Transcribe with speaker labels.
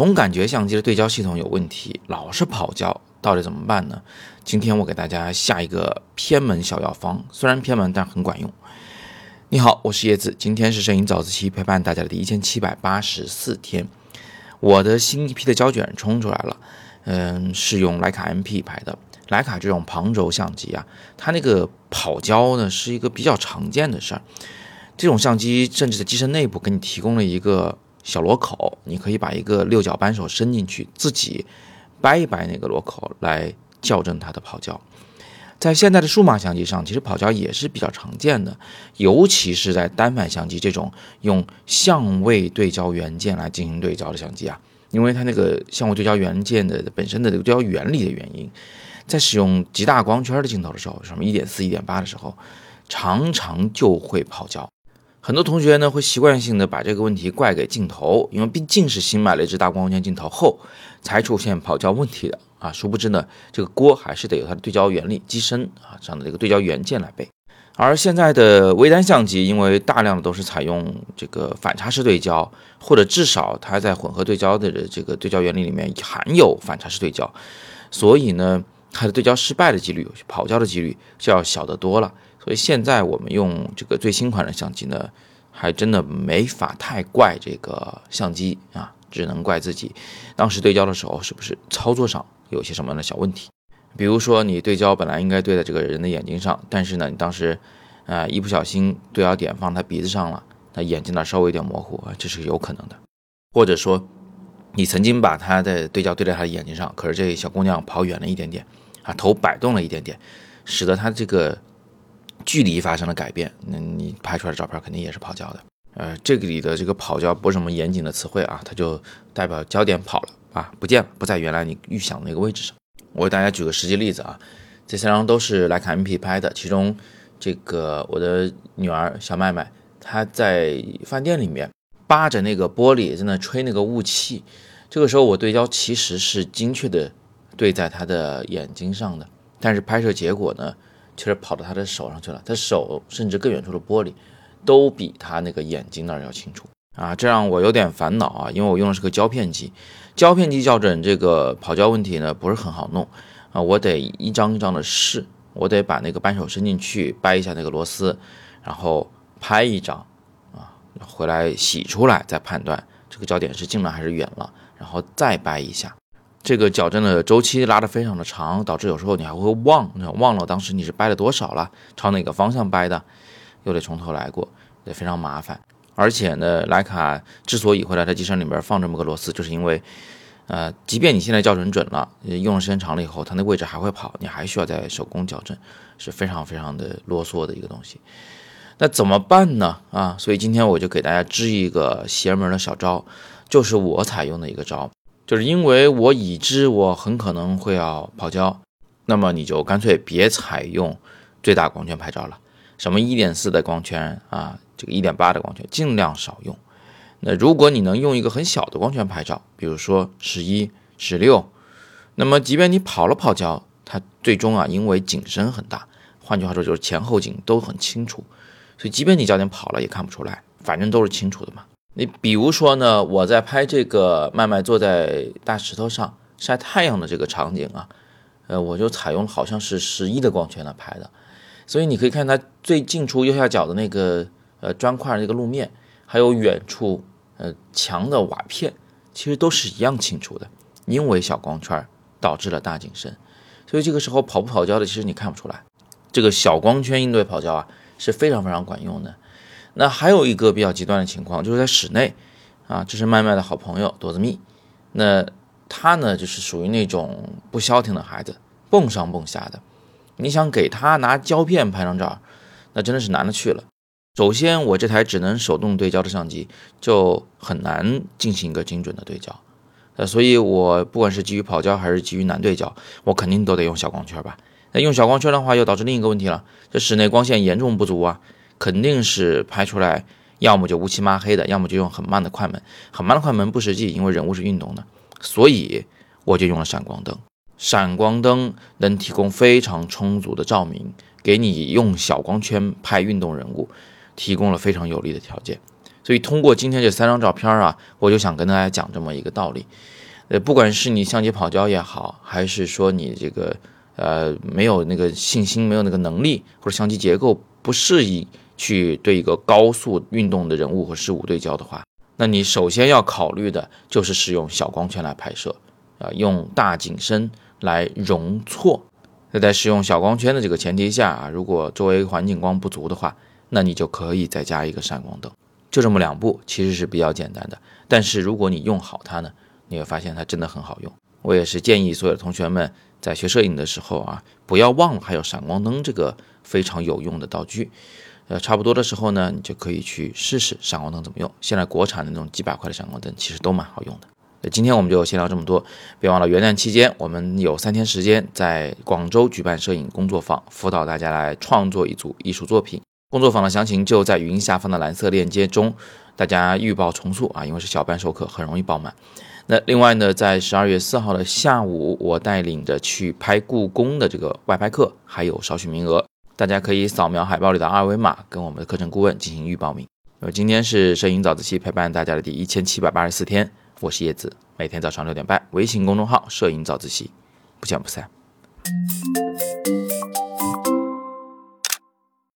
Speaker 1: 总感觉相机的对焦系统有问题，老是跑焦，到底怎么办呢？今天我给大家下一个偏门小药方，虽然偏门，但很管用。你好，我是叶子，今天是摄影早自习陪伴大家的第一千七百八十四天。我的新一批的胶卷冲出来了，嗯，是用徕卡 MP 拍的。徕卡这种旁轴相机啊，它那个跑焦呢是一个比较常见的事儿。这种相机甚至在机身内部给你提供了一个。小螺口，你可以把一个六角扳手伸进去，自己掰一掰那个螺口来校正它的跑焦。在现在的数码相机上，其实跑焦也是比较常见的，尤其是在单反相机这种用相位对焦元件来进行对焦的相机啊，因为它那个相位对焦元件的本身的这个对焦原理的原因，在使用极大光圈的镜头的时候，什么一点四、一点八的时候，常常就会跑焦。很多同学呢会习惯性的把这个问题怪给镜头，因为毕竟是新买了一支大光圈镜头后才出现跑焦问题的啊。殊不知呢，这个锅还是得由它的对焦原理机身啊这样的一个对焦元件来背。而现在的微单相机，因为大量的都是采用这个反差式对焦，或者至少它在混合对焦的这个对焦原理里面含有反差式对焦，所以呢，它的对焦失败的几率、跑焦的几率就要小得多了。所以现在我们用这个最新款的相机呢，还真的没法太怪这个相机啊，只能怪自己当时对焦的时候是不是操作上有些什么样的小问题。比如说你对焦本来应该对在这个人的眼睛上，但是呢你当时啊一不小心对焦点放他鼻子上了，那眼睛那稍微有点模糊啊，这是有可能的。或者说你曾经把他的对焦对在他的眼睛上，可是这小姑娘跑远了一点点啊，头摆动了一点点，使得他这个。距离发生了改变，那你拍出来的照片肯定也是跑焦的。呃，这个里的这个跑焦不是什么严谨的词汇啊，它就代表焦点跑了啊，不见了，不在原来你预想的那个位置上。我给大家举个实际例子啊，这三张都是徕卡 MP 拍的，其中这个我的女儿小麦麦，她在饭店里面扒着那个玻璃在那吹那个雾气，这个时候我对焦其实是精确的对在她的眼睛上的，但是拍摄结果呢？其实跑到他的手上去了，他手甚至更远处的玻璃，都比他那个眼睛那儿要清楚啊！这让我有点烦恼啊，因为我用的是个胶片机，胶片机校准这个跑焦问题呢不是很好弄啊，我得一张一张的试，我得把那个扳手伸进去掰一下那个螺丝，然后拍一张啊，回来洗出来再判断这个焦点是近了还是远了，然后再掰一下。这个矫正的周期拉得非常的长，导致有时候你还会忘，忘了当时你是掰了多少了，朝哪个方向掰的，又得从头来过，也非常麻烦。而且呢，徕卡之所以会在它机身里面放这么个螺丝，就是因为，呃，即便你现在校准准了，用的时间长了以后，它那位置还会跑，你还需要再手工矫正，是非常非常的啰嗦的一个东西。那怎么办呢？啊，所以今天我就给大家支一个邪门的小招，就是我采用的一个招。就是因为我已知我很可能会要跑焦，那么你就干脆别采用最大光圈拍照了，什么一点四的光圈啊，这个一点八的光圈尽量少用。那如果你能用一个很小的光圈拍照，比如说十一、十六，那么即便你跑了跑焦，它最终啊，因为景深很大，换句话说就是前后景都很清楚，所以即便你焦点跑了也看不出来，反正都是清楚的嘛。你比如说呢，我在拍这个麦麦坐在大石头上晒太阳的这个场景啊，呃，我就采用好像是十一的光圈来拍的，所以你可以看它最近处右下角的那个呃砖块那个路面，还有远处呃墙的瓦片，其实都是一样清楚的，因为小光圈导致了大景深，所以这个时候跑不跑焦的其实你看不出来，这个小光圈应对跑焦啊是非常非常管用的。那还有一个比较极端的情况，就是在室内，啊，这是麦麦的好朋友朵子蜜，那他呢就是属于那种不消停的孩子，蹦上蹦下的，你想给他拿胶片拍张照，那真的是难了去了。首先，我这台只能手动对焦的相机就很难进行一个精准的对焦，呃，所以我不管是基于跑焦还是基于难对焦，我肯定都得用小光圈吧。那用小光圈的话，又导致另一个问题了，这室内光线严重不足啊。肯定是拍出来，要么就乌漆抹黑的，要么就用很慢的快门。很慢的快门不实际，因为人物是运动的，所以我就用了闪光灯。闪光灯能提供非常充足的照明，给你用小光圈拍运动人物提供了非常有利的条件。所以通过今天这三张照片啊，我就想跟大家讲这么一个道理。呃，不管是你相机跑焦也好，还是说你这个呃没有那个信心、没有那个能力，或者相机结构不适宜去对一个高速运动的人物和事物对焦的话，那你首先要考虑的就是使用小光圈来拍摄，啊，用大景深来容错。那在使用小光圈的这个前提下啊，如果周围环境光不足的话，那你就可以再加一个闪光灯。就这么两步，其实是比较简单的。但是如果你用好它呢？你会发现它真的很好用。我也是建议所有的同学们在学摄影的时候啊，不要忘了还有闪光灯这个非常有用的道具。呃，差不多的时候呢，你就可以去试试闪光灯怎么用。现在国产的那种几百块的闪光灯其实都蛮好用的。那今天我们就先聊这么多，别忘了元旦期间我们有三天时间在广州举办摄影工作坊，辅导大家来创作一组艺术作品。工作坊的详情就在语音下方的蓝色链接中，大家预报重塑啊，因为是小班授课，很容易爆满。那另外呢，在十二月四号的下午，我带领着去拍故宫的这个外拍课还有少许名额，大家可以扫描海报里的二维码，跟我们的课程顾问进行预报名。那么今天是摄影早自习陪伴大家的第一千七百八十四天，我是叶子，每天早上六点半，微信公众号“摄影早自习”，不见不散。